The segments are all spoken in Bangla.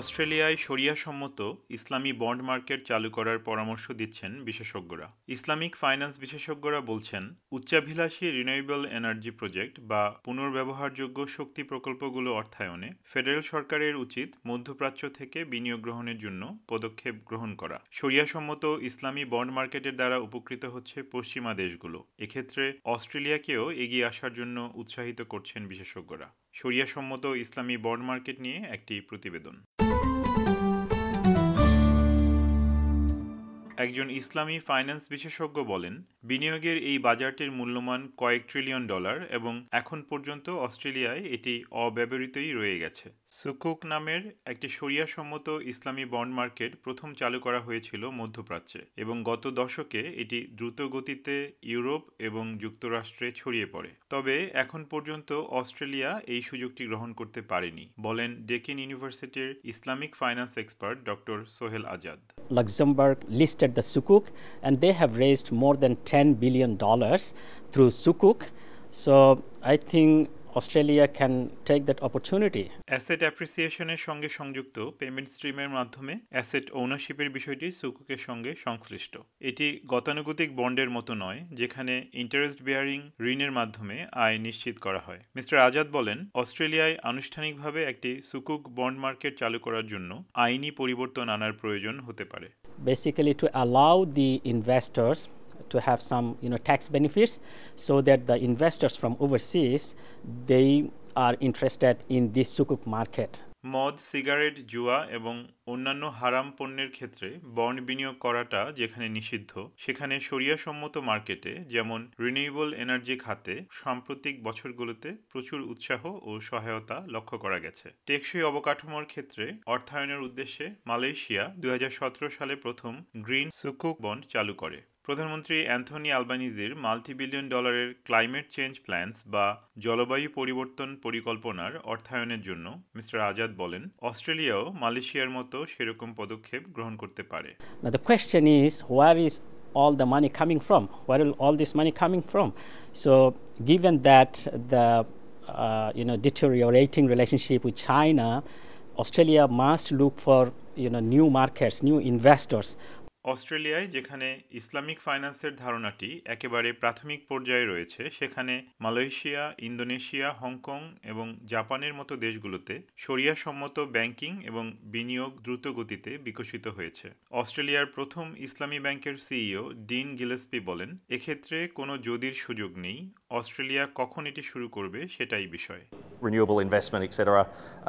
অস্ট্রেলিয়ায় শরিয়া সম্মত ইসলামী বন্ড মার্কেট চালু করার পরামর্শ দিচ্ছেন বিশেষজ্ঞরা। ইসলামিক ফাইন্যান্স বিশেষজ্ঞরা বলছেন, উচ্চাভিলাষী রিনিউয়েবল এনার্জি প্রজেক্ট বা পুনর্ব্যবহারযোগ্য শক্তি প্রকল্পগুলো অর্থায়নে ফেডারেল সরকারের উচিত মধ্যপ্রাচ্য থেকে বিনিয়োগ গ্রহণের জন্য পদক্ষেপ গ্রহণ করা। শরিয়া সম্মত ইসলামী বন্ড মার্কেটের দ্বারা উপকৃত হচ্ছে পশ্চিমা দেশগুলো। এক্ষেত্রে অস্ট্রেলিয়াকেও এগিয়ে আসার জন্য উৎসাহিত করছেন বিশেষজ্ঞরা। শরিয়া সম্মত ইসলামী বন্ড মার্কেট নিয়ে একটি প্রতিবেদন। একজন ইসলামী ফাইন্যান্স বিশেষজ্ঞ বলেন, বিনিয়োগের এই বাজারটির মূল্যমান কয়েক ট্রিলিয়ন ডলার এবং এখন পর্যন্ত অস্ট্রেলিয়ায় এটি অব্যবহৃতই রয়ে গেছে। সুকুক নামের একটি সম্মত ইসলামী বন্ড মার্কেট প্রথম চালু করা হয়েছিল মধ্যপ্রাচ্যে এবং গত দশকে এটি দ্রুত গতিতে ইউরোপ এবং যুক্তরাষ্ট্রে ছড়িয়ে পড়ে। তবে এখন পর্যন্ত অস্ট্রেলিয়া এই সুযোগটি গ্রহণ করতে পারেনি, বলেন ডেকিন ইউনিভার্সিটির Islamic finance expert doctor Sohel Azad. Luxembourg listed the Sukuk, and they have raised more than $10 billion through Sukuk. So, I think Australia can take that opportunity asset অ্যাপ্রিসিয়েশনের সঙ্গে সংযুক্ত পেমেন্ট স্ট্রিমের মাধ্যমে অ্যাসেট ওনারশিপের বিষয়টি সুকুকের সঙ্গে সংশ্লিষ্ট। এটি গতানুগতিক বন্ডের মতো নয়, যেখানে ইন্টারেস্ট বেয়ারিং ঋণের মাধ্যমে আয় নিশ্চিত করা হয়। মিস্টার আজাদ বলেন, অস্ট্রেলিয়ায় আনুষ্ঠানিকভাবে একটি সুকুক বন্ড মার্কেট চালু করার জন্য আইনি পরিবর্তন আনার প্রয়োজন হতে পারে। basically to allow the investors to have some you know tax benefits so that the investors from overseas they are interested in this sukuk market. মদ, সিগারেট, জুয়া এবং অন্যান্য হারাম পণ্যের ক্ষেত্রে বন্ড বিনিয়োগ করাটা যেখানে নিষিদ্ধ, সেখানে সম্মত মার্কেটে, যেমন রিনিউয়েবল এনার্জি খাতে, সাম্প্রতিক বছরগুলোতে প্রচুর উৎসাহ ও সহায়তা লক্ষ্য করা গেছে। টেকসই অবকাঠামোর ক্ষেত্রে অর্থায়নের উদ্দেশ্যে মালয়েশিয়া দু হাজার সতেরো সালে প্রথম গ্রিন সুকুক বন্ড চালু করে। প্রধানমন্ত্রী অ্যান্থনি আলবানিজির মাল্টি বিলিয়ন ডলারের ক্লাইমেট চেঞ্জ প্ল্যান্স বা জলবায়ু পরিবর্তন পরিকল্পনার অর্থায়নের জন্য মিস্টার আজাদ বলেন অস্ট্রেলিয়াও মালয়েশিয়ার মতো সেরকম পদক্ষেপ গ্রহণ করতে পারে the question is where is all the money coming from? Where will all this money coming from? So, given that the uh, you know deteriorating relationship with China, Australia must look for you know new markets, new investors অস্ট্রেলিয়ায় যেখানে ইসলামিক ফাইন্যান্সের ধারণাটি একেবারে প্রাথমিক পর্যায়ে রয়েছে সেখানে মালয়েশিয়া ইন্দোনেশিয়া হংকং এবং জাপানের মতো দেশগুলোতে সম্মত ব্যাংকিং এবং বিনিয়োগ দ্রুত গতিতে বিকশিত হয়েছে। অস্ট্রেলিয়ার প্রথম ইসলামী ব্যাংকের সিইও ডিন গিলেসপি বলেন এক্ষেত্রে কোনো যদির সুযোগ নেই অস্ট্রেলিয়া কখন এটি শুরু করবে সেটাই বিষয়। Renewable investment etc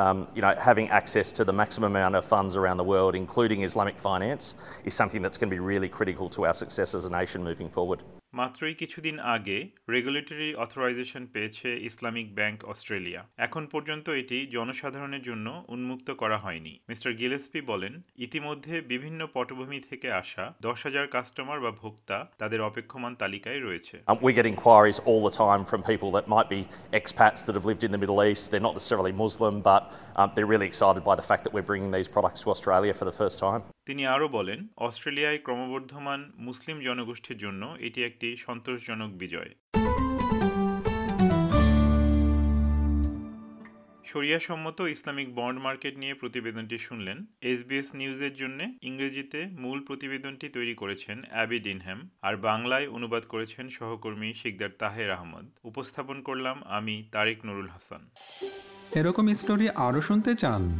um, you know having access to the maximum amount of funds around the world including Islamic finance is something that's going to be really critical to our success as a nation moving forward মাত্রই কিছুদিন আগে রেগুলেটরি অথরাইজেশন পেয়েছে ইসলামিক ব্যাংক অস্ট্রেলিয়া এখন পর্যন্ত এটি জনসাধারণের জন্য উন্মুক্ত করা হয়নি মিস্টার গিলেসপি বলেন ইতিমধ্যে বিভিন্ন পটভূমি থেকে আসা দশ হাজার কাস্টমার বা ভোক্তা তাদের অপেক্ষমান তালিকায় রয়েছে um, we get inquiries all the time from people that might be expats that have lived in the Middle East. They're not necessarily Muslim, but um, they're really excited by the fact that we're bringing these products to Australia for the first time. তিনি আরও বলেন, অস্ট্রেলিয়ায় ক্রমবর্ধমান মুসলিম জনগোষ্ঠীর জন্য এটি একটি সন্তোষজনক বিজয়। সম্মত ইসলামিক বন্ড মার্কেট নিয়ে প্রতিবেদনটি শুনলেন। এসবিএস নিউজের জন্য ইংরেজিতে মূল প্রতিবেদনটি তৈরি করেছেন অ্যাবি ডিনহ্যাম আর বাংলায় অনুবাদ করেছেন সহকর্মী শিকদার তাহের আহমদ। উপস্থাপন করলাম আমি তারেক নুরুল হাসান। এরকম স্টোরি আরও শুনতে চান?